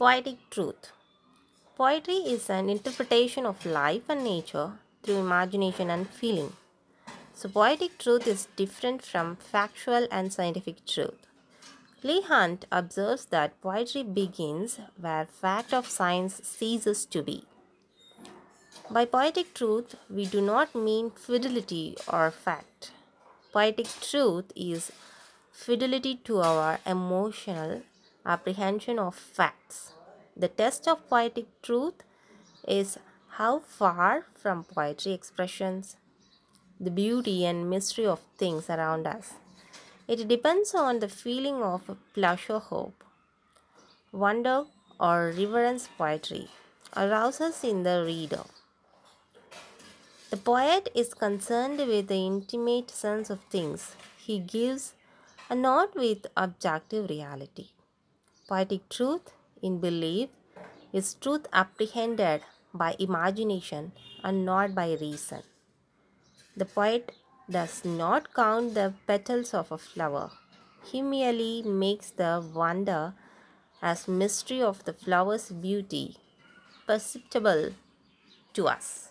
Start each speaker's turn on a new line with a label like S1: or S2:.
S1: Poetic truth. Poetry is an interpretation of life and nature through imagination and feeling. So, poetic truth is different from factual and scientific truth. Leigh Hunt observes that poetry begins where fact of science ceases to be. By poetic truth, we do not mean fidelity or fact. Poetic truth is fidelity to our emotional apprehension of facts. The test of poetic truth is how far from poetry expressions the beauty and mystery of things around us. It depends on the feeling of pleasure, hope, wonder, or reverence poetry arouses in the reader. The poet is concerned with the intimate sense of things he gives and not with objective reality. Poetic truth in belief is truth apprehended by imagination and not by reason. The poet does not count the petals of a flower. He merely makes the wonder as mystery of the flower's beauty perceptible to us.